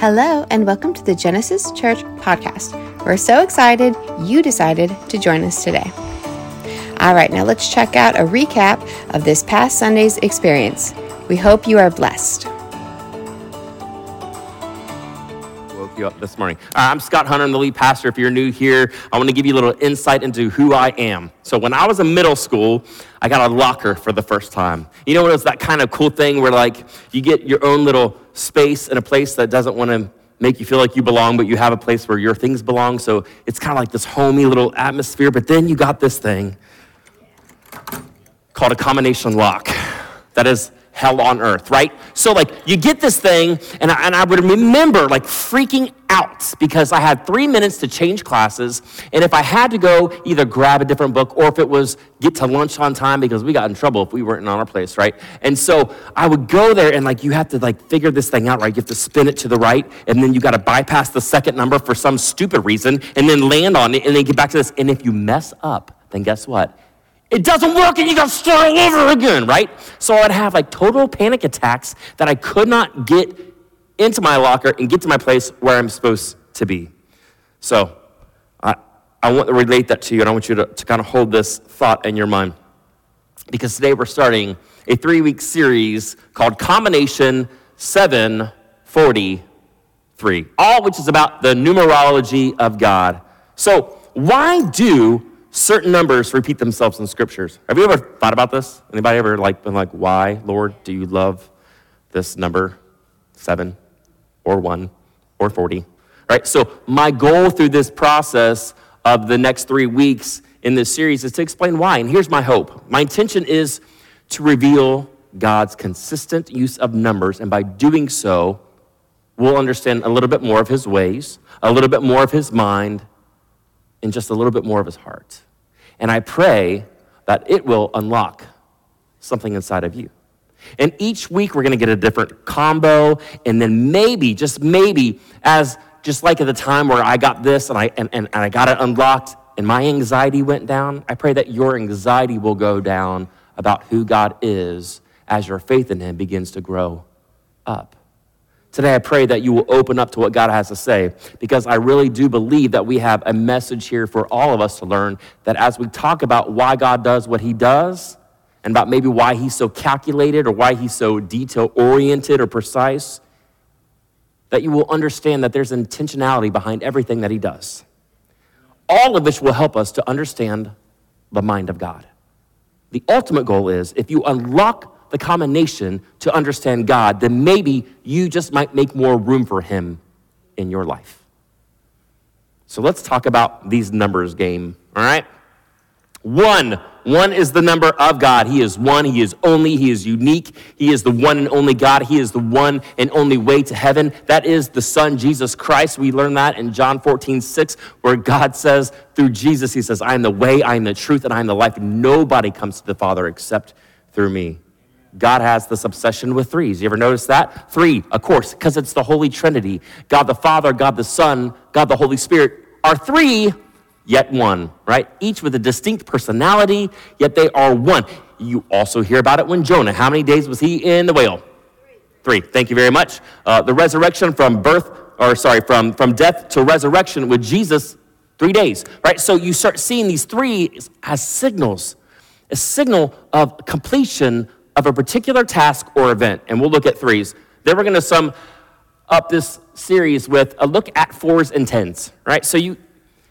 Hello, and welcome to the Genesis Church podcast. We're so excited you decided to join us today. All right, now let's check out a recap of this past Sunday's experience. We hope you are blessed. You up this morning. Uh, I'm Scott Hunter, I'm the lead pastor. If you're new here, I want to give you a little insight into who I am. So, when I was in middle school, I got a locker for the first time. You know, it was that kind of cool thing where, like, you get your own little space in a place that doesn't want to make you feel like you belong, but you have a place where your things belong. So it's kind of like this homey little atmosphere. But then you got this thing called a combination lock that is hell on earth, right? So, like, you get this thing, and I, and I would remember, like, freaking out because I had three minutes to change classes. And if I had to go either grab a different book or if it was get to lunch on time because we got in trouble if we weren't in our place, right? And so I would go there, and, like, you have to, like, figure this thing out, right? You have to spin it to the right, and then you got to bypass the second number for some stupid reason, and then land on it, and then get back to this. And if you mess up, then guess what? It doesn't work and you gotta start all over again, right? So I'd have like total panic attacks that I could not get into my locker and get to my place where I'm supposed to be. So I, I want to relate that to you and I want you to, to kind of hold this thought in your mind. Because today we're starting a three week series called Combination 743, all which is about the numerology of God. So, why do certain numbers repeat themselves in scriptures. Have you ever thought about this? Anybody ever like been like, why, Lord, do you love this number seven or one or 40? Right? So my goal through this process of the next three weeks in this series is to explain why. And here's my hope. My intention is to reveal God's consistent use of numbers, and by doing so, we'll understand a little bit more of his ways, a little bit more of his mind, and just a little bit more of his heart. And I pray that it will unlock something inside of you. And each week we're going to get a different combo, and then maybe, just maybe, as just like at the time where I got this and I, and, and, and I got it unlocked and my anxiety went down, I pray that your anxiety will go down about who God is as your faith in Him begins to grow up. Today, I pray that you will open up to what God has to say because I really do believe that we have a message here for all of us to learn that as we talk about why God does what He does and about maybe why He's so calculated or why He's so detail oriented or precise, that you will understand that there's intentionality behind everything that He does. All of which will help us to understand the mind of God. The ultimate goal is if you unlock the combination to understand God, then maybe you just might make more room for Him in your life. So let's talk about these numbers game, all right? One. One is the number of God. He is one. He is only. He is unique. He is the one and only God. He is the one and only way to heaven. That is the Son, Jesus Christ. We learn that in John 14, 6, where God says through Jesus, He says, I am the way, I am the truth, and I am the life. Nobody comes to the Father except through me. God has this obsession with threes. You ever notice that? Three, of course, because it's the Holy Trinity. God the Father, God the Son, God the Holy Spirit are three, yet one, right? Each with a distinct personality, yet they are one. You also hear about it when Jonah, how many days was he in the whale? Three. Thank you very much. Uh, the resurrection from birth, or sorry, from, from death to resurrection with Jesus, three days, right? So you start seeing these three as signals, a signal of completion of a particular task or event, and we'll look at threes. Then we're going to sum up this series with a look at fours and tens, right? So you,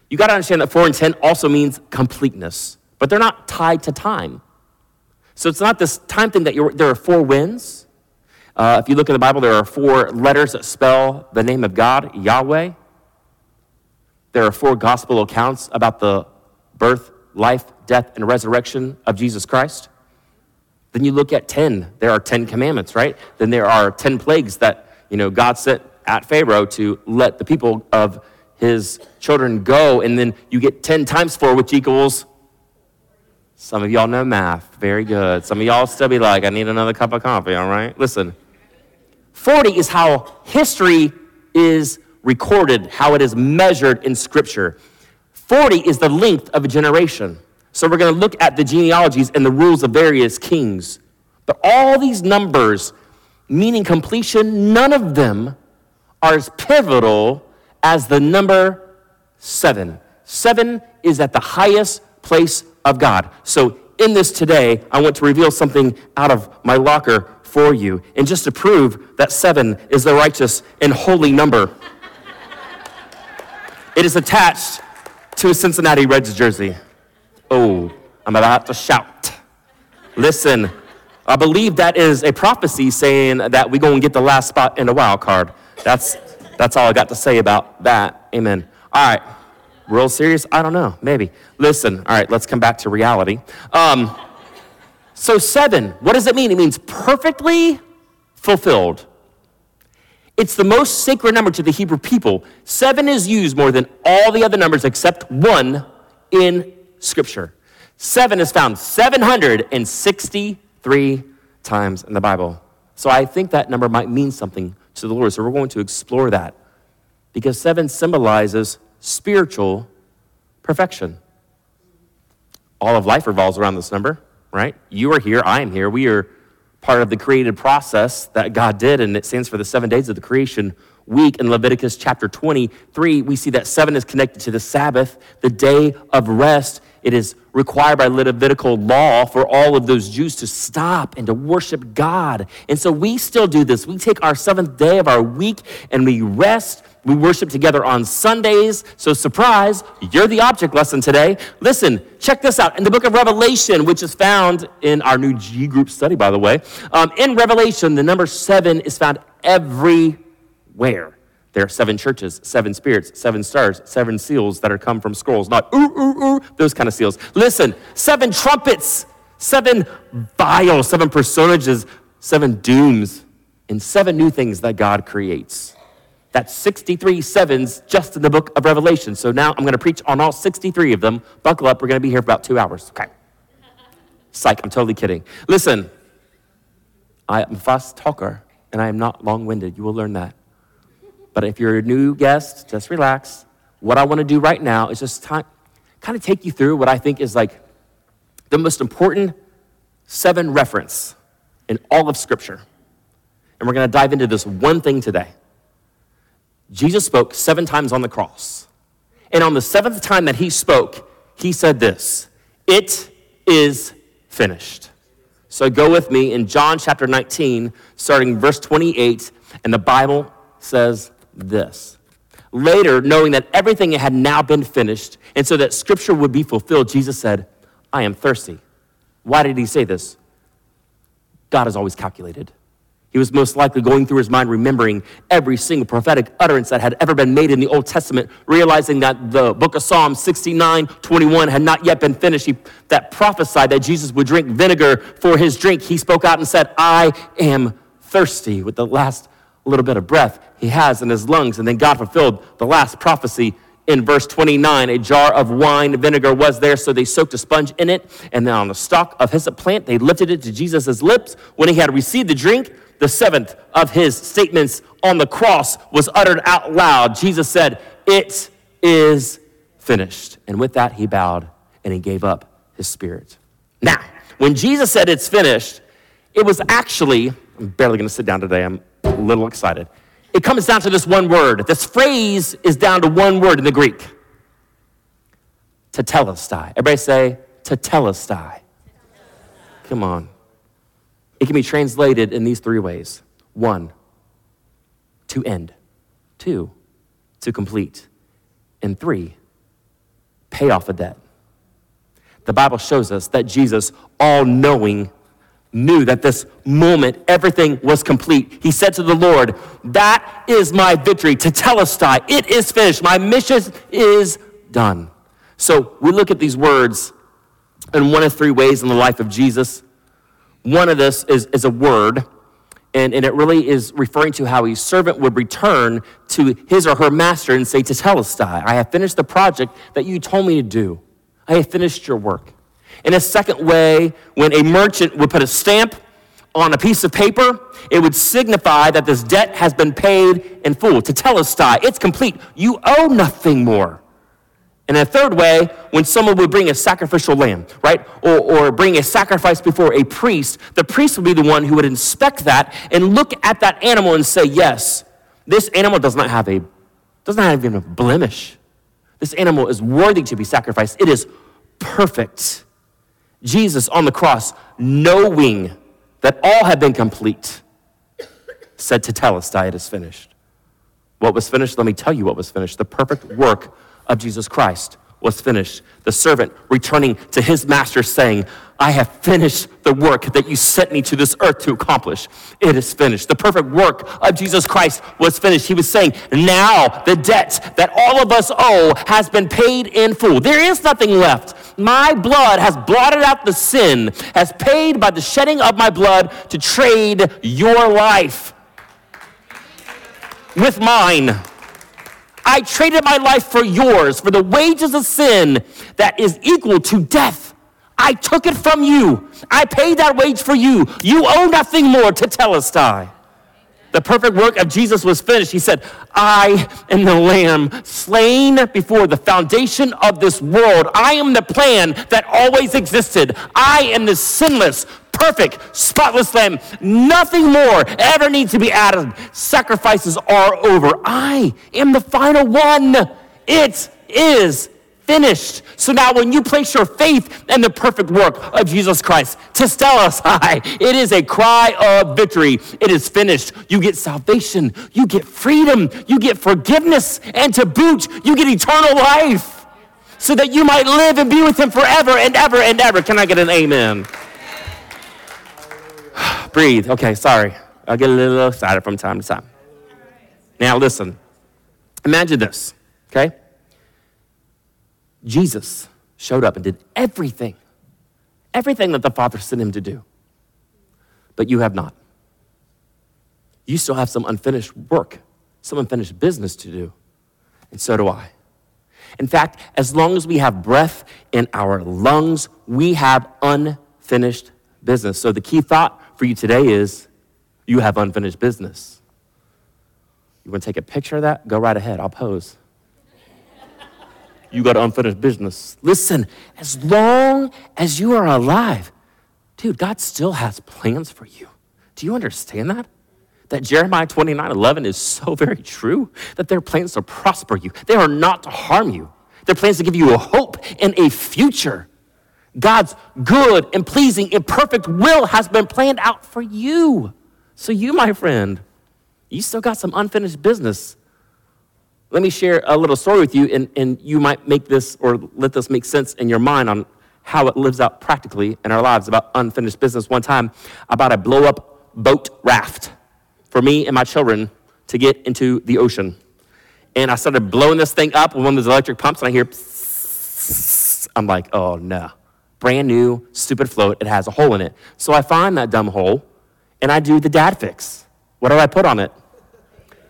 you got to understand that four and ten also means completeness, but they're not tied to time. So it's not this time thing that you're, there are four winds. Uh, if you look in the Bible, there are four letters that spell the name of God, Yahweh. There are four gospel accounts about the birth, life, death, and resurrection of Jesus Christ. Then you look at 10. There are 10 commandments, right? Then there are 10 plagues that, you know, God sent at Pharaoh to let the people of his children go. And then you get 10 times 4, which equals. Some of y'all know math. Very good. Some of y'all still be like, I need another cup of coffee, all right? Listen. 40 is how history is recorded, how it is measured in Scripture. 40 is the length of a generation. So we're going to look at the genealogies and the rules of various kings. But all these numbers, meaning completion, none of them are as pivotal as the number seven. Seven is at the highest place of God. So, in this today, I want to reveal something out of my locker for you. And just to prove that seven is the righteous and holy number, it is attached to a Cincinnati Reds jersey. Oh, I'm about to shout. Listen, I believe that is a prophecy saying that we're going to get the last spot in the wild card. That's, that's all I got to say about that. Amen. All right. Real serious? I don't know. Maybe. Listen, all right, let's come back to reality. Um, so, seven, what does it mean? It means perfectly fulfilled. It's the most sacred number to the Hebrew people. Seven is used more than all the other numbers except one in Scripture. Seven is found 763 times in the Bible. So I think that number might mean something to the Lord. So we're going to explore that because seven symbolizes spiritual perfection. All of life revolves around this number, right? You are here, I am here. We are part of the created process that God did, and it stands for the seven days of the creation week. In Leviticus chapter 23, we see that seven is connected to the Sabbath, the day of rest. It is required by Levitical law for all of those Jews to stop and to worship God. And so we still do this. We take our seventh day of our week and we rest we worship together on Sundays. So, surprise, you're the object lesson today. Listen, check this out. In the book of Revelation, which is found in our new G group study, by the way, um, in Revelation, the number seven is found everywhere. There are seven churches, seven spirits, seven stars, seven seals that are come from scrolls, not ooh, ooh, ooh, those kind of seals. Listen, seven trumpets, seven vials, seven personages, seven dooms, and seven new things that God creates. That's 63 sevens just in the book of Revelation. So now I'm going to preach on all 63 of them. Buckle up, we're going to be here for about two hours. Okay. Psych, I'm totally kidding. Listen, I am a fast talker and I am not long winded. You will learn that. But if you're a new guest, just relax. What I want to do right now is just kind of take you through what I think is like the most important seven reference in all of Scripture. And we're going to dive into this one thing today. Jesus spoke seven times on the cross. And on the seventh time that he spoke, he said this It is finished. So go with me in John chapter 19, starting verse 28, and the Bible says this. Later, knowing that everything had now been finished, and so that scripture would be fulfilled, Jesus said, I am thirsty. Why did he say this? God is always calculated. He was most likely going through his mind, remembering every single prophetic utterance that had ever been made in the Old Testament, realizing that the book of Psalms 69 21 had not yet been finished. He, that prophesied that Jesus would drink vinegar for his drink. He spoke out and said, I am thirsty, with the last little bit of breath he has in his lungs. And then God fulfilled the last prophecy in verse 29, a jar of wine vinegar was there, so they soaked a sponge in it, and then on the stalk of hyssop plant, they lifted it to Jesus' lips. When he had received the drink, the seventh of his statements on the cross was uttered out loud. Jesus said, It is finished. And with that, he bowed and he gave up his spirit. Now, when Jesus said it's finished, it was actually, I'm barely gonna sit down today, I'm a little excited. It comes down to this one word. This phrase is down to one word in the Greek. Tetelestai. Everybody say, tetelestai. Come on. It can be translated in these three ways one, to end, two, to complete, and three, pay off a debt. The Bible shows us that Jesus, all knowing, knew that this moment everything was complete. He said to the Lord, That is my victory, to tetelestai. It is finished. My mission is done. So we look at these words in one of three ways in the life of Jesus. One of this is, is a word, and, and it really is referring to how a servant would return to his or her master and say, To Tetelestai, I have finished the project that you told me to do. I have finished your work. In a second way, when a merchant would put a stamp on a piece of paper, it would signify that this debt has been paid in full. to tell Tetelestai, it's complete. You owe nothing more. And a third way, when someone would bring a sacrificial lamb, right, or, or bring a sacrifice before a priest, the priest would be the one who would inspect that and look at that animal and say, yes, This animal does not have a does not have even a blemish. This animal is worthy to be sacrificed. It is perfect. Jesus on the cross, knowing that all had been complete, said Tetelestai, It is finished. What was finished? Let me tell you what was finished. The perfect work of Jesus Christ was finished. The servant returning to his master saying, I have finished the work that you sent me to this earth to accomplish. It is finished. The perfect work of Jesus Christ was finished. He was saying, Now the debt that all of us owe has been paid in full. There is nothing left. My blood has blotted out the sin, has paid by the shedding of my blood to trade your life with mine. I traded my life for yours, for the wages of sin that is equal to death. I took it from you. I paid that wage for you. You owe nothing more tetelestai. The perfect work of Jesus was finished. He said, I am the lamb slain before the foundation of this world. I am the plan that always existed. I am the sinless, perfect, spotless lamb. Nothing more ever needs to be added. Sacrifices are over. I am the final one. It is finished. So now, when you place your faith in the perfect work of Jesus Christ, tetelestai, it is a cry of victory. It is finished. You get salvation, you get freedom, you get forgiveness, and to boot, you get eternal life so that you might live and be with Him forever and ever and ever. Can I get an amen? Breathe. Okay, sorry. I'll get a little excited from time to time. Now, listen. Imagine this, okay? Jesus showed up and did everything, everything that the Father sent him to do. But you have not. You still have some unfinished work, some unfinished business to do. And so do I. In fact, as long as we have breath in our lungs, we have unfinished business. So the key thought for you today is you have unfinished business. You want to take a picture of that? Go right ahead. I'll pose you got unfinished business. Listen, as long as you are alive, dude, God still has plans for you. Do you understand that? That Jeremiah 29 11 is so very true that their plans to prosper you, they are not to harm you. Their plans to give you a hope and a future. God's good and pleasing and perfect will has been planned out for you. So, you, my friend, you still got some unfinished business let me share a little story with you, and, and you might make this or let this make sense in your mind on how it lives out practically in our lives about unfinished business. One time, I bought a blow up boat raft for me and my children to get into the ocean. And I started blowing this thing up with one of those electric pumps, and I hear, psst. I'm like, oh no. Brand new, stupid float. It has a hole in it. So I find that dumb hole, and I do the dad fix. What do I put on it?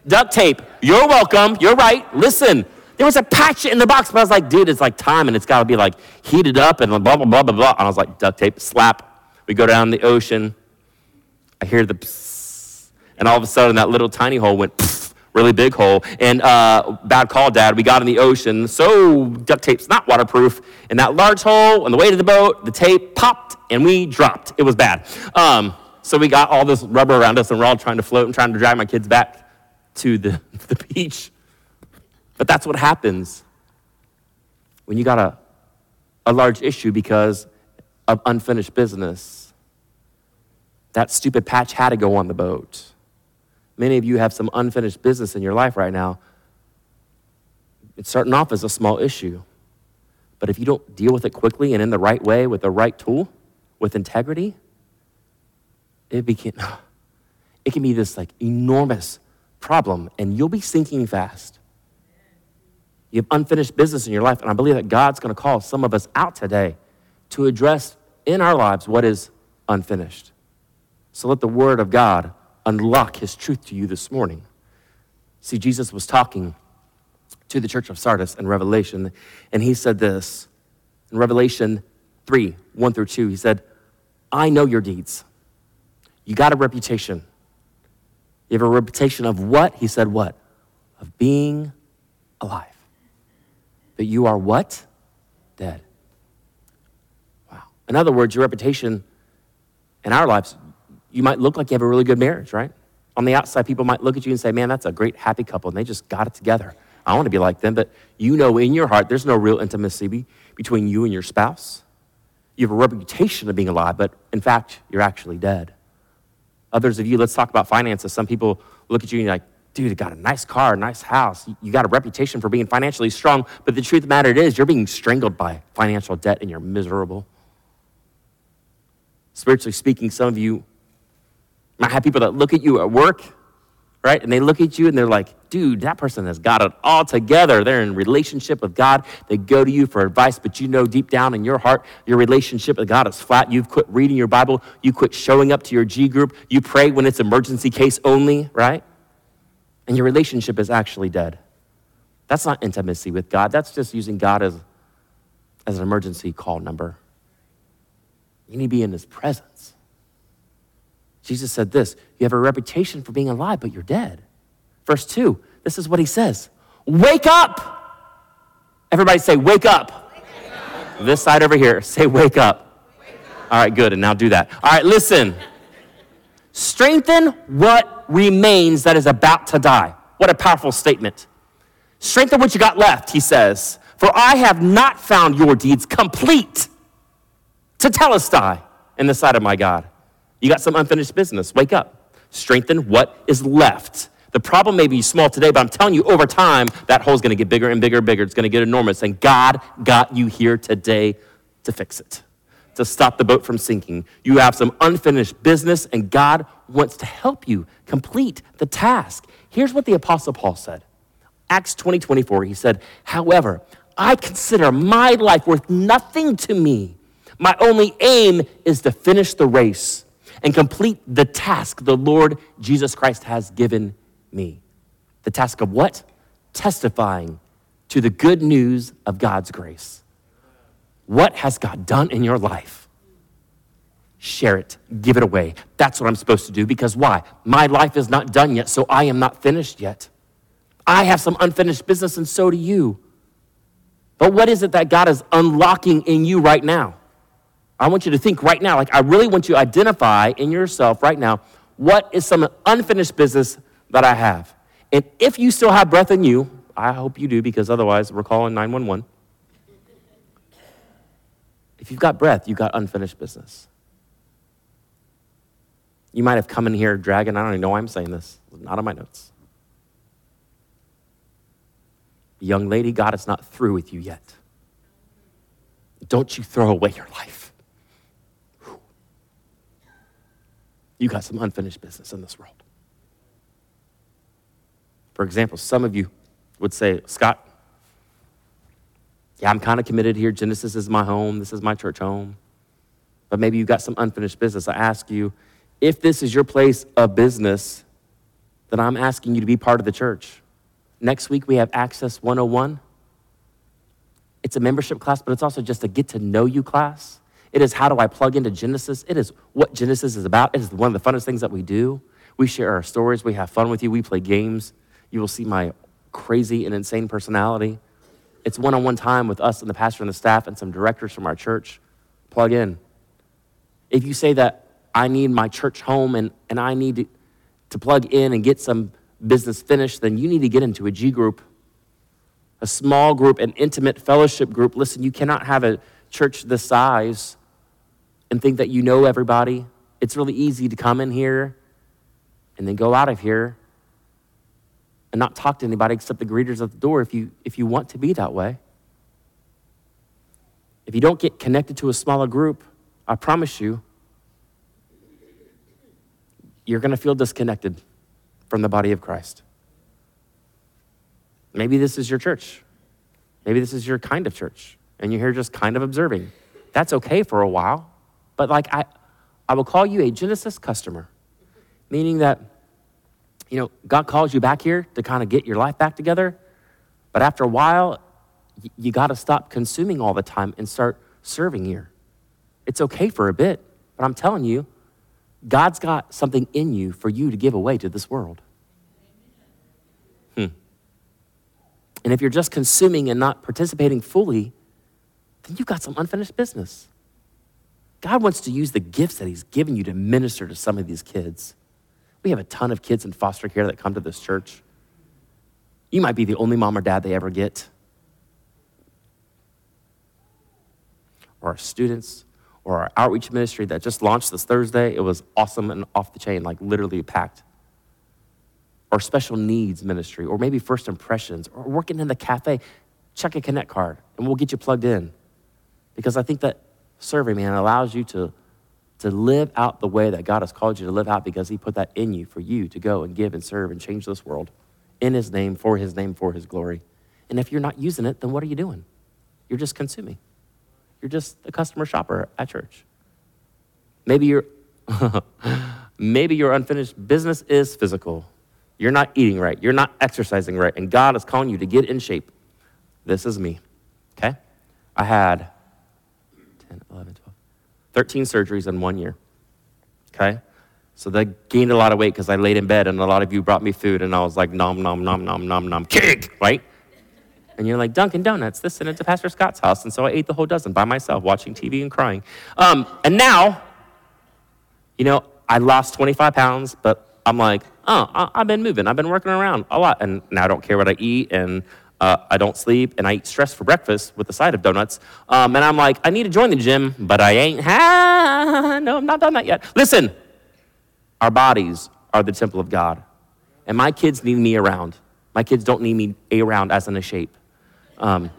Duct tape. You're welcome. You're right. Listen, there was a patch in the box, but I was like, dude, it's like time and it's got to be like heated up and blah, blah, blah, blah, blah. And I was like, duct tape, slap. We go down the ocean. I hear the psst, and all of a sudden that little tiny hole went really big hole. And uh, bad call, Dad. We got in the ocean, so duct tape's not waterproof. And that large hole on the way to the boat, the tape popped and we dropped. It was bad. Um, so we got all this rubber around us and we're all trying to float and trying to drag my kids back to the, the beach. But that's what happens when you got a, a large issue because of unfinished business. That stupid patch had to go on the boat. Many of you have some unfinished business in your life right now. It's starting off as a small issue. But if you don't deal with it quickly and in the right way with the right tool, with integrity, it, became, it can be this like enormous problem, and you'll be sinking fast. You have unfinished business in your life, and I believe that God's going to call some of us out today to address in our lives what is unfinished. So let the Word of God unlock His truth to you this morning. See, Jesus was talking to the church of Sardis in Revelation, and He said this in Revelation 3 1 through 2. He said, I know your deeds. You got a reputation. You have a reputation of what? He said, what? Of being alive. But you are what? Dead. Wow. In other words, your reputation in our lives, you might look like you have a really good marriage, right? On the outside, people might look at you and say, man, that's a great happy couple, and they just got it together. I want to be like them, but you know in your heart there's no real intimacy between you and your spouse. You have a reputation of being alive, but in fact, you're actually dead. Others of you, let's talk about finances. Some people look at you and you're like, dude, you got a nice car, nice house. You got a reputation for being financially strong, but the truth of the matter is you're being strangled by financial debt and you're miserable. Spiritually speaking, some of you might have people that look at you at work, right? And they look at you and they're like, dude, that person has got it all together. They're in relationship with God. They go to you for advice, but you know deep down in your heart, your relationship with God is flat. You've quit reading your Bible. You quit showing up to your G group. You pray when it's emergency case only, right? and your relationship is actually dead. That's not intimacy with God. That's just using God as, as an emergency call number. You need to be in his presence. Jesus said this You have a reputation for being alive, but you're dead. Verse 2, this is what he says Wake up! Everybody say, Wake up. Wake up. This side over here, say, Wake up. Wake up. All right, good, and now do that. All right, listen. Strengthen what remains that is about to die. What a powerful statement. Strengthen what you got left, he says. For I have not found your deeds complete tetelestai in the sight of my God. You got some unfinished business. Wake up. Strengthen what is left. The problem may be small today, but I'm telling you, over time, that hole's going to get bigger and bigger and bigger. It's going to get enormous. And God got you here today to fix it to stop the boat from sinking. You have some unfinished business, and God wants to help you complete the task. Here's what the Apostle Paul said Acts 20 24. He said, However, I consider my life worth nothing to me. My only aim is to finish the race and complete the task the Lord Jesus Christ has given me. The task of what? Testifying to the good news of God's grace. What has God done in your life? Share it, give it away. That's what I'm supposed to do because why? My life is not done yet, so I am not finished yet. I have some unfinished business, and so do you. But what is it that God is unlocking in you right now? I want you to think right now, like I really want you to identify in yourself right now what is some unfinished business that I have. And if you still have breath in you, I hope you do because otherwise we're calling 911. If you've got breath, you've got unfinished business. You might have come in here dragging, I don't even know why I'm saying this, not on my notes. Young lady, God is not through with you yet. Don't you throw away your life. You got some unfinished business in this world. For example, some of you would say, Scott, yeah, I'm kind of committed here. Genesis is my home. This is my church home. But maybe you've got some unfinished business. I ask you, if this is your place of business, then I'm asking you to be part of the church. Next week, we have Access 101. It's a membership class, but it's also just a get to know you class. It is how do I plug into Genesis? It is what Genesis is about. It is one of the funnest things that we do. We share our stories, we have fun with you, we play games. You will see my crazy and insane personality. It's one on one time with us and the pastor and the staff and some directors from our church. Plug in. If you say that I need my church home and, and I need to, to plug in and get some business finished, then you need to get into a G group, a small group, an intimate fellowship group. Listen, you cannot have a church this size and think that you know everybody. It's really easy to come in here and then go out of here and not talk to anybody except the greeters at the door if you, if you want to be that way. If you don't get connected to a smaller group, I promise you, you're going to feel disconnected from the body of Christ. Maybe this is your church. Maybe this is your kind of church, and you're here just kind of observing. That's okay for a while, but like I, I will call you a Genesis customer, meaning that you know, God calls you back here to kind of get your life back together. But after a while, you got to stop consuming all the time and start serving here. It's okay for a bit, but I'm telling you, God's got something in you for you to give away to this world. Hmm. And if you're just consuming and not participating fully, then you've got some unfinished business. God wants to use the gifts that He's given you to minister to some of these kids. We have a ton of kids in foster care that come to this church. You might be the only mom or dad they ever get. Or our students, or our outreach ministry that just launched this Thursday. It was awesome and off the chain, like literally packed. Or special needs ministry, or maybe first impressions, or working in the cafe. Check a Connect card and we'll get you plugged in. Because I think that survey, and allows you to, to live out the way that God has called you to live out because He put that in you for you to go and give and serve and change this world in His name, for His name, for His glory. And if you're not using it, then what are you doing? You're just consuming. You're just a customer shopper at church. Maybe your maybe your unfinished business is physical. You're not eating right. You're not exercising right. And God is calling you to get in shape. This is me. Okay? I had 10, 11, 12, 13 surgeries in one year. Okay? So they gained a lot of weight because I laid in bed and a lot of you brought me food and I was like, nom, nom, nom, nom, nom, nom, kick, right? And you're like, Dunkin' Donuts, this and it's Pastor Scott's house. And so I ate the whole dozen by myself, watching TV and crying. Um, and now, you know, I lost 25 pounds, but I'm like, oh, I- I've been moving. I've been working around a lot. And now I don't care what I eat. And uh, I don't sleep. And I eat stress for breakfast with a side of donuts. Um, and I'm like, I need to join the gym, but I ain't. Ha, no, I'm not done that yet. Listen, our bodies are the temple of God. And my kids need me around. My kids don't need me around as in a shape. Um,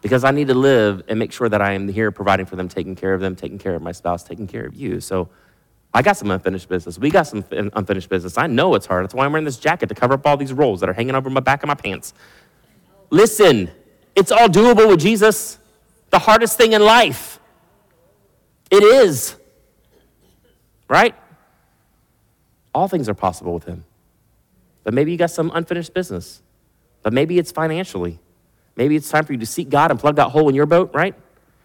because I need to live and make sure that I am here providing for them, taking care of them, taking care of my spouse, taking care of you. So I got some unfinished business. We got some fin- unfinished business. I know it's hard. That's why I'm wearing this jacket to cover up all these rolls that are hanging over my back of my pants. Listen, it's all doable with Jesus. The hardest thing in life. It is. Right? All things are possible with him. But maybe you got some unfinished business. But maybe it's financially. Maybe it's time for you to seek God and plug that hole in your boat, right?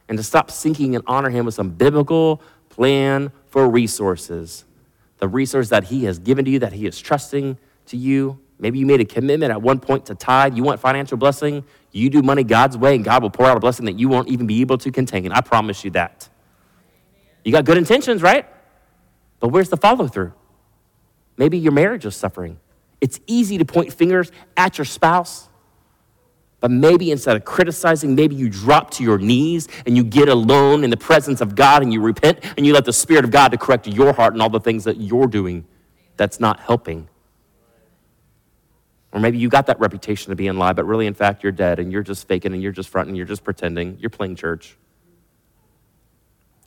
And to stop sinking and honor Him with some biblical plan for resources. The resource that He has given to you, that He is trusting to you. Maybe you made a commitment at one point to tithe. You want financial blessing. You do money God's way, and God will pour out a blessing that you won't even be able to contain. I promise you that. You got good intentions, right? But where's the follow through? Maybe your marriage is suffering. It's easy to point fingers at your spouse, but maybe instead of criticizing, maybe you drop to your knees and you get alone in the presence of God and you repent and you let the Spirit of God to correct your heart and all the things that you're doing that's not helping. Or maybe you got that reputation to be in lie, but really, in fact, you're dead and you're just faking and you're just fronting, you're just pretending, you're playing church.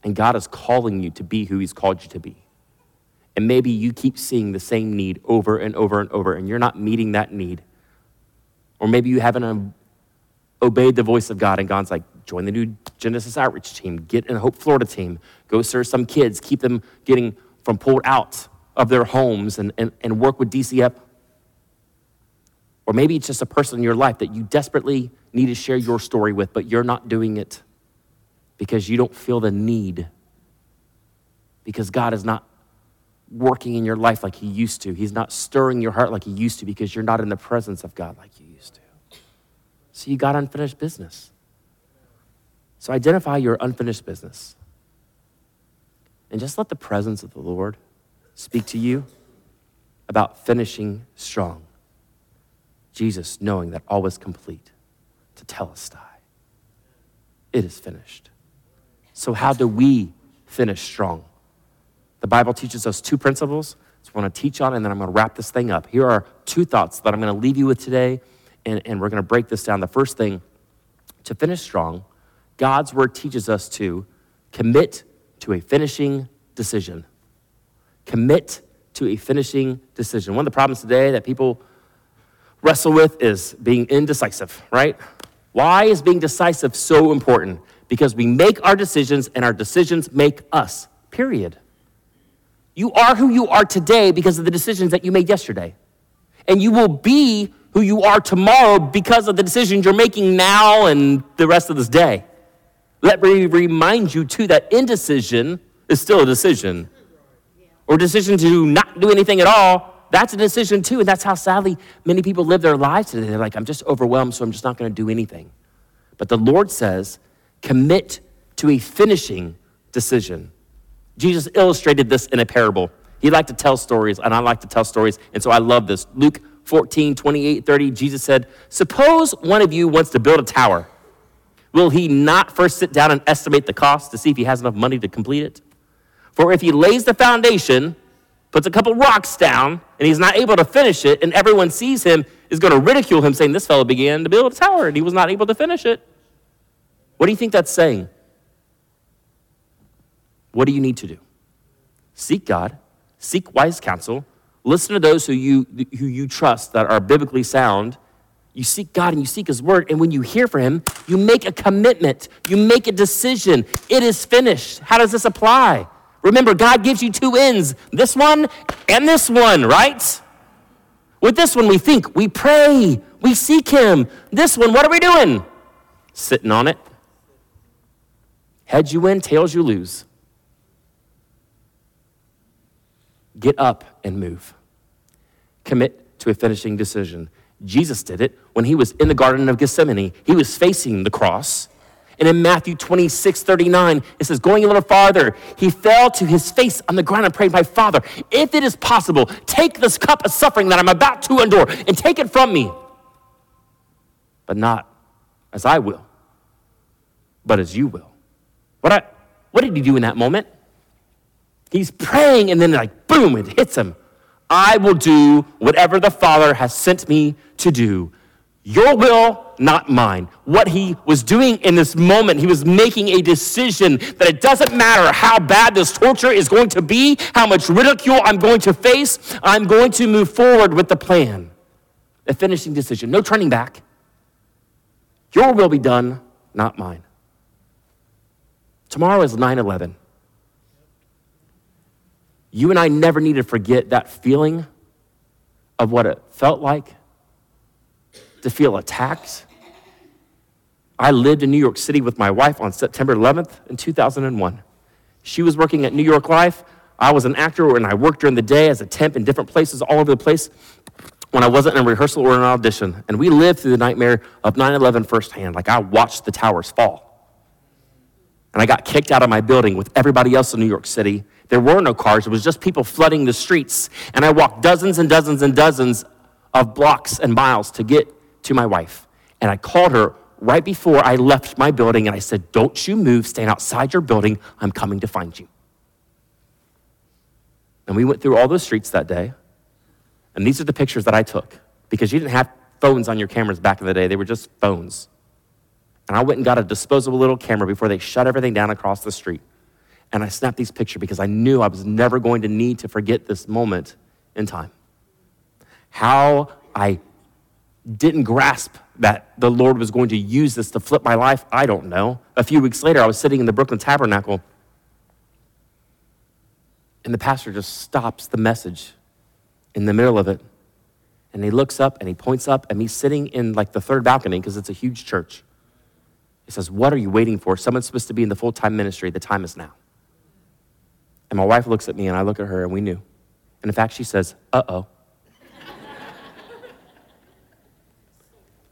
And God is calling you to be who He's called you to be. And maybe you keep seeing the same need over and over and over, and you're not meeting that need. Or maybe you haven't obeyed the voice of God, and God's like, join the new Genesis Outreach team, get in Hope Florida team, go serve some kids, keep them getting from pulled out of their homes, and, and, and work with DCF. Or maybe it's just a person in your life that you desperately need to share your story with, but you're not doing it because you don't feel the need. Because God is not working in your life like He used to. He's not stirring your heart like He used to because you're not in the presence of God like you. So you got unfinished business. So identify your unfinished business. And just let the presence of the Lord speak to you about finishing strong. Jesus, knowing that all was complete, tetelestai. It is finished. So, how do we finish strong? The Bible teaches us two principles. So I want to teach on, and then I'm going to wrap this thing up. Here are two thoughts that I'm going to leave you with today, and, and we're going to break this down. The first thing, to finish strong, God's word teaches us to commit to a finishing decision. Commit to a finishing decision. One of the problems today that people wrestle with is being indecisive, right? Why is being decisive so important? Because we make our decisions and our decisions make us, period. You are who you are today because of the decisions that you made yesterday. And you will be who you are tomorrow because of the decisions you're making now and the rest of this day. Let me remind you, too, that indecision is still a decision. Or decision to not do anything at all, that's a decision, too. And that's how sadly many people live their lives today. They're like, I'm just overwhelmed, so I'm just not going to do anything. But the Lord says, commit to a finishing decision. Jesus illustrated this in a parable. He liked to tell stories, and I like to tell stories. And so I love this. Luke 14, 28, 30, Jesus said, Suppose one of you wants to build a tower. Will he not first sit down and estimate the cost to see if he has enough money to complete it? For if he lays the foundation, puts a couple rocks down, and he's not able to finish it, and everyone sees him, is going to ridicule him, saying, This fellow began to build a tower and he was not able to finish it. What do you think that's saying? What do you need to do? Seek God, seek wise counsel, listen to those who you, who you trust that are biblically sound. You seek God and you seek His word, and when you hear from Him, you make a commitment, you make a decision. It is finished. How does this apply? Remember, God gives you two ends this one and this one, right? With this one, we think, we pray, we seek Him. This one, what are we doing? Sitting on it. Heads you win, tails you lose. Get up and move. Commit to a finishing decision. Jesus did it when he was in the Garden of Gethsemane. He was facing the cross. And in Matthew 26, 39, it says, going a little farther, he fell to his face on the ground and prayed, My Father, if it is possible, take this cup of suffering that I'm about to endure and take it from me. But not as I will, but as you will. What, I, what did he do in that moment? He's praying, and then, like, boom, it hits him. I will do whatever the Father has sent me to do. Your will, not mine. What he was doing in this moment, he was making a decision that it doesn't matter how bad this torture is going to be, how much ridicule I'm going to face, I'm going to move forward with the plan. A finishing decision, no turning back. Your will be done, not mine. Tomorrow is 9 11. You and I never need to forget that feeling of what it felt like to feel attacked. I lived in New York City with my wife on September 11th in 2001. She was working at New York Life. I was an actor and I worked during the day as a temp in different places all over the place when I wasn't in rehearsal or an audition. And we lived through the nightmare of 9 11 firsthand. Like I watched the towers fall. And I got kicked out of my building with everybody else in New York City there were no cars, it was just people flooding the streets. And I walked dozens and dozens and dozens of blocks and miles to get to my wife. And I called her right before I left my building and I said, Don't you move, stand outside your building. I'm coming to find you. And we went through all those streets that day. And these are the pictures that I took because you didn't have phones on your cameras back in the day, they were just phones. And I went and got a disposable little camera before they shut everything down across the street. And I snapped these pictures because I knew I was never going to need to forget this moment in time. How I didn't grasp that the Lord was going to use this to flip my life, I don't know. A few weeks later, I was sitting in the Brooklyn Tabernacle, and the pastor just stops the message in the middle of it. And he looks up and he points up, and me sitting in like the third balcony because it's a huge church. He says, What are you waiting for? Someone's supposed to be in the full time ministry. The time is now. And my wife looks at me and I look at her and we knew. And in fact, she says, uh oh.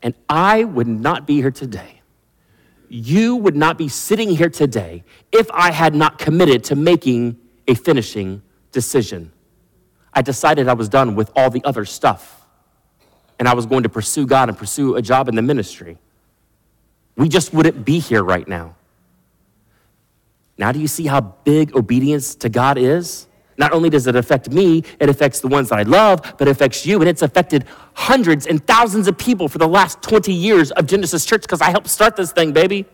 and I would not be here today. You would not be sitting here today if I had not committed to making a finishing decision. I decided I was done with all the other stuff and I was going to pursue God and pursue a job in the ministry. We just wouldn't be here right now. Now, do you see how big obedience to God is? Not only does it affect me, it affects the ones that I love, but it affects you. And it's affected hundreds and thousands of people for the last 20 years of Genesis Church because I helped start this thing, baby.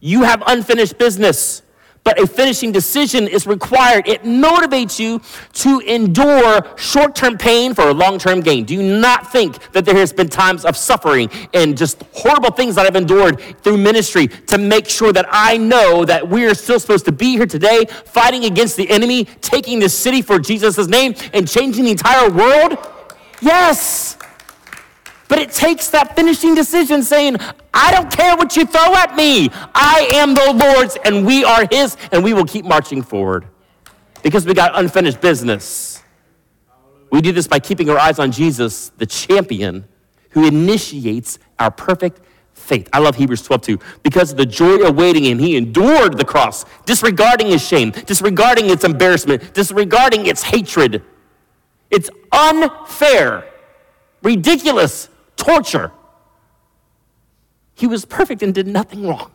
You have unfinished business but a finishing decision is required. It motivates you to endure short term pain for a long term gain. Do not think that there has been times of suffering and just horrible things that I've endured through ministry to make sure that I know that we are still supposed to be here today fighting against the enemy, taking this city for Jesus' name, and changing the entire world? Yes. But it takes that finishing decision saying, I don't care what you throw at me. I am the Lord's and we are His and we will keep marching forward because we got unfinished business. We do this by keeping our eyes on Jesus, the champion who initiates our perfect faith. I love Hebrews 12 too. Because of the joy awaiting him, he endured the cross, disregarding his shame, disregarding its embarrassment, disregarding its hatred. It's unfair, ridiculous torture. He was perfect and did nothing wrong.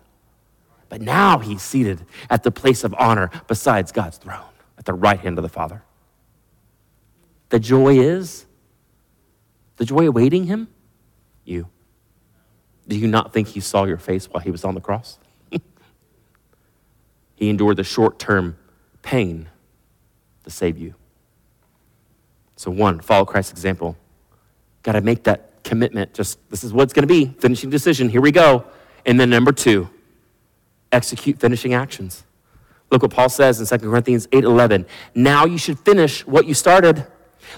But now he's seated at the place of honor besides God's throne, at the right hand of the Father. The joy is, the joy awaiting him, you. Do you not think he saw your face while he was on the cross? he endured the short term pain to save you. So, one, follow Christ's example. Got to make that commitment. Just this is what's going to be finishing decision. Here we go. And then, number two, execute finishing actions. Look what Paul says in 2 Corinthians 8 11. Now you should finish what you started.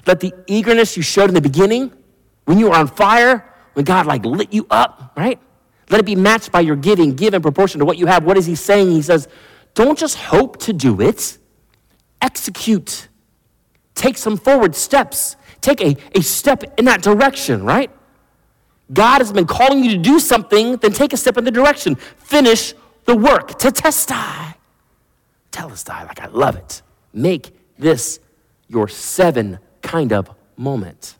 Let the eagerness you showed in the beginning, when you were on fire, when God like lit you up, right? Let it be matched by your giving, give in proportion to what you have. What is he saying? He says, don't just hope to do it, execute. Take some forward steps. Take a, a step in that direction, right? God has been calling you to do something, then take a step in the direction. Finish the work. Tetelestai. Telestai, like I love it. Make this your seven kind of moment.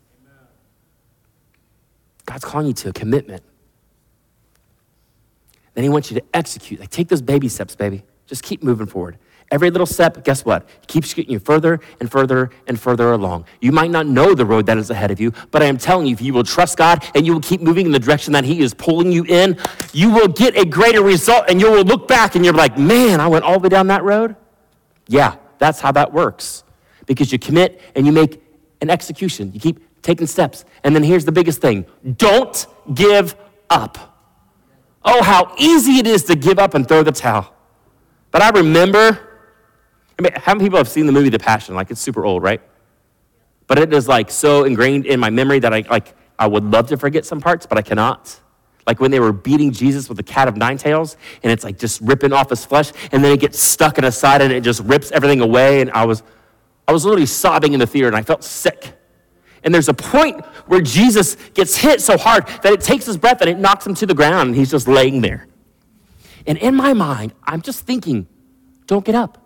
God's calling you to a commitment. Then He wants you to execute. Like, take those baby steps, baby. Just keep moving forward. Every little step, guess what? It keeps getting you further and further and further along. You might not know the road that is ahead of you, but I am telling you, if you will trust God and you will keep moving in the direction that He is pulling you in, you will get a greater result and you will look back and you're like, man, I went all the way down that road. Yeah, that's how that works. Because you commit and you make an execution. You keep taking steps. And then here's the biggest thing don't give up. Oh, how easy it is to give up and throw the towel. But I remember, I mean, how many people have seen the movie The Passion? Like, it's super old, right? But it is like so ingrained in my memory that I like I would love to forget some parts, but I cannot. Like when they were beating Jesus with the cat of nine tails, and it's like just ripping off his flesh, and then it gets stuck in a side and it just rips everything away. And I was I was literally sobbing in the theater and I felt sick. And there's a point where Jesus gets hit so hard that it takes his breath and it knocks him to the ground and he's just laying there. And in my mind, I'm just thinking, don't get up.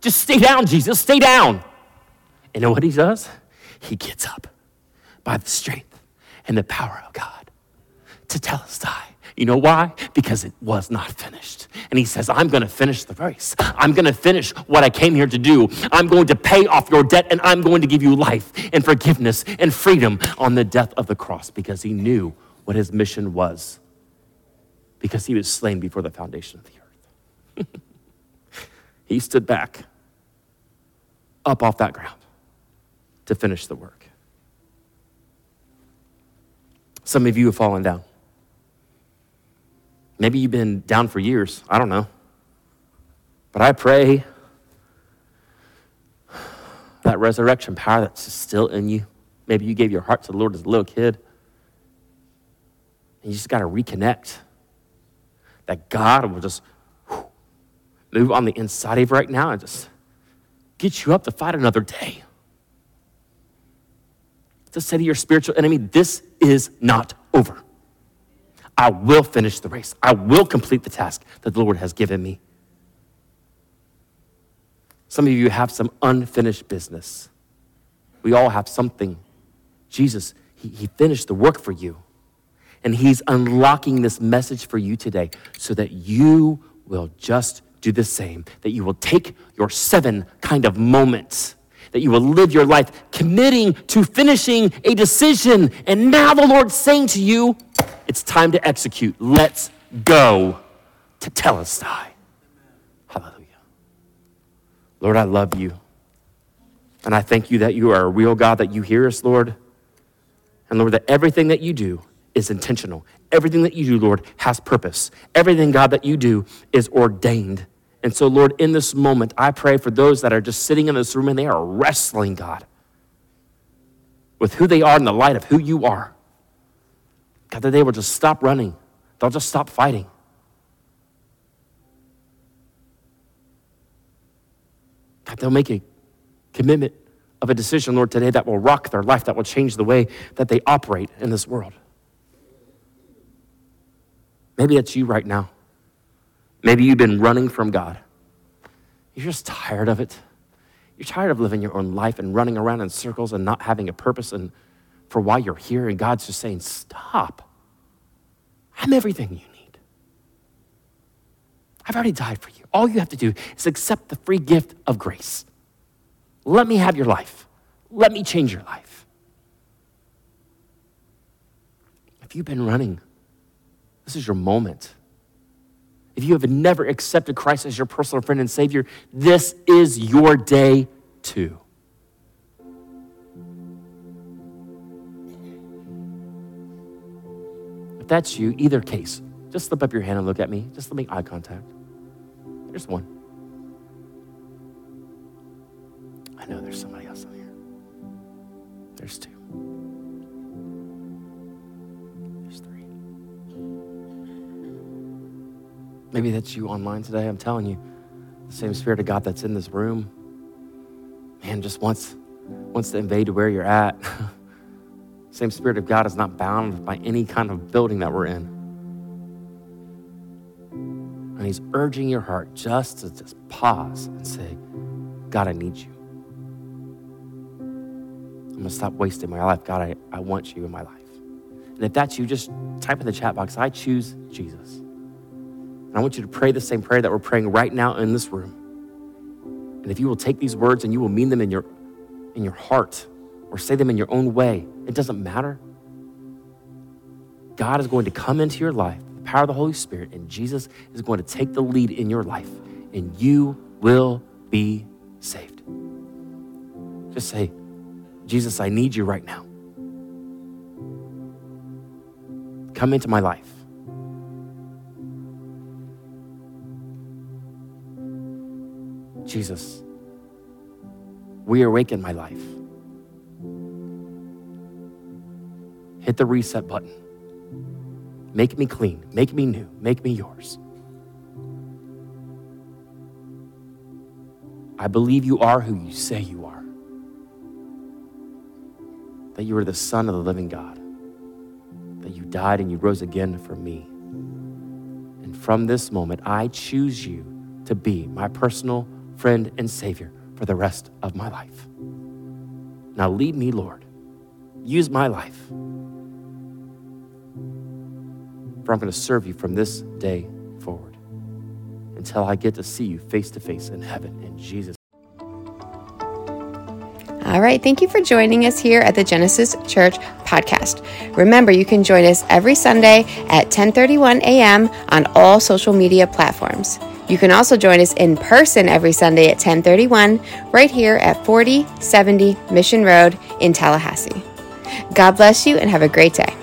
Just stay down, Jesus, stay down. And know what he does? He gets up by the strength and the power of God tetelestai. You know why? Because it was not finished. And he says, I'm going to finish the race. I'm going to finish what I came here to do. I'm going to pay off your debt and I'm going to give you life and forgiveness and freedom on the death of the cross because he knew what his mission was. Because he was slain before the foundation of the earth. he stood back up off that ground to finish the work. Some of you have fallen down. Maybe you've been down for years. I don't know. But I pray that resurrection power that's still in you. Maybe you gave your heart to the Lord as a little kid. And you just got to reconnect. That God will just move on the inside of you right now and just get you up to fight another day. To say to your spiritual enemy, this is not over. I will finish the race. I will complete the task that the Lord has given me. Some of you have some unfinished business. We all have something. Jesus, he, he finished the work for you. And He's unlocking this message for you today so that you will just do the same, that you will take your seven kind of moments that you will live your life committing to finishing a decision. And now the Lord's saying to you, it's time to execute. Let's go tetelestai. Hallelujah. Lord, I love you. And I thank you that you are a real God, that you hear us, Lord. And Lord, that everything that you do is intentional. Everything that you do, Lord, has purpose. Everything, God, that you do is ordained. And so, Lord, in this moment, I pray for those that are just sitting in this room and they are wrestling, God, with who they are in the light of who you are. God, that they will just stop running, they'll just stop fighting. God, they'll make a commitment of a decision, Lord, today that will rock their life, that will change the way that they operate in this world. Maybe that's you right now. Maybe you've been running from God. You're just tired of it. You're tired of living your own life and running around in circles and not having a purpose and for why you're here. And God's just saying, Stop. I'm everything you need. I've already died for you. All you have to do is accept the free gift of grace. Let me have your life. Let me change your life. If you've been running, this is your moment. If you have never accepted Christ as your personal friend and Savior, this is your day too. If that's you, either case, just slip up your hand and look at me. Just let me eye contact. There's one. I know there's somebody else in here. There's two. Maybe that's you online today. I'm telling you, the same Spirit of God that's in this room, man, just wants, wants to invade where you're at. same Spirit of God is not bound by any kind of building that we're in. And He's urging your heart just to just pause and say, God, I need you. I'm to stop wasting my life. God, I, I want you in my life. And if that's you, just type in the chat box, I choose Jesus. And I want you to pray the same prayer that we're praying right now in this room. And if you will take these words and you will mean them in your, in your heart or say them in your own way, it doesn't matter. God is going to come into your life, the power of the Holy Spirit, and Jesus is going to take the lead in your life, and you will be saved. Just say, Jesus, I need you right now. Come into my life. Jesus, reawaken my life. Hit the reset button. Make me clean, make me new, make me yours. I believe you are who you say you are. That you are the Son of the living God. That you died and you rose again for me. And from this moment, I choose you to be my personal friend, and Savior for the rest of my life. Now lead me, Lord. Use my life. For I'm going to serve you from this day forward until I get to see you face to face in heaven in Jesus. All right, thank you for joining us here at the Genesis Church podcast. Remember, you can join us every Sunday at 10:31 a.m. on all social media platforms. You can also join us in person every Sunday at 1031 right here at 4070 Mission Road in Tallahassee. God bless you and have a great day.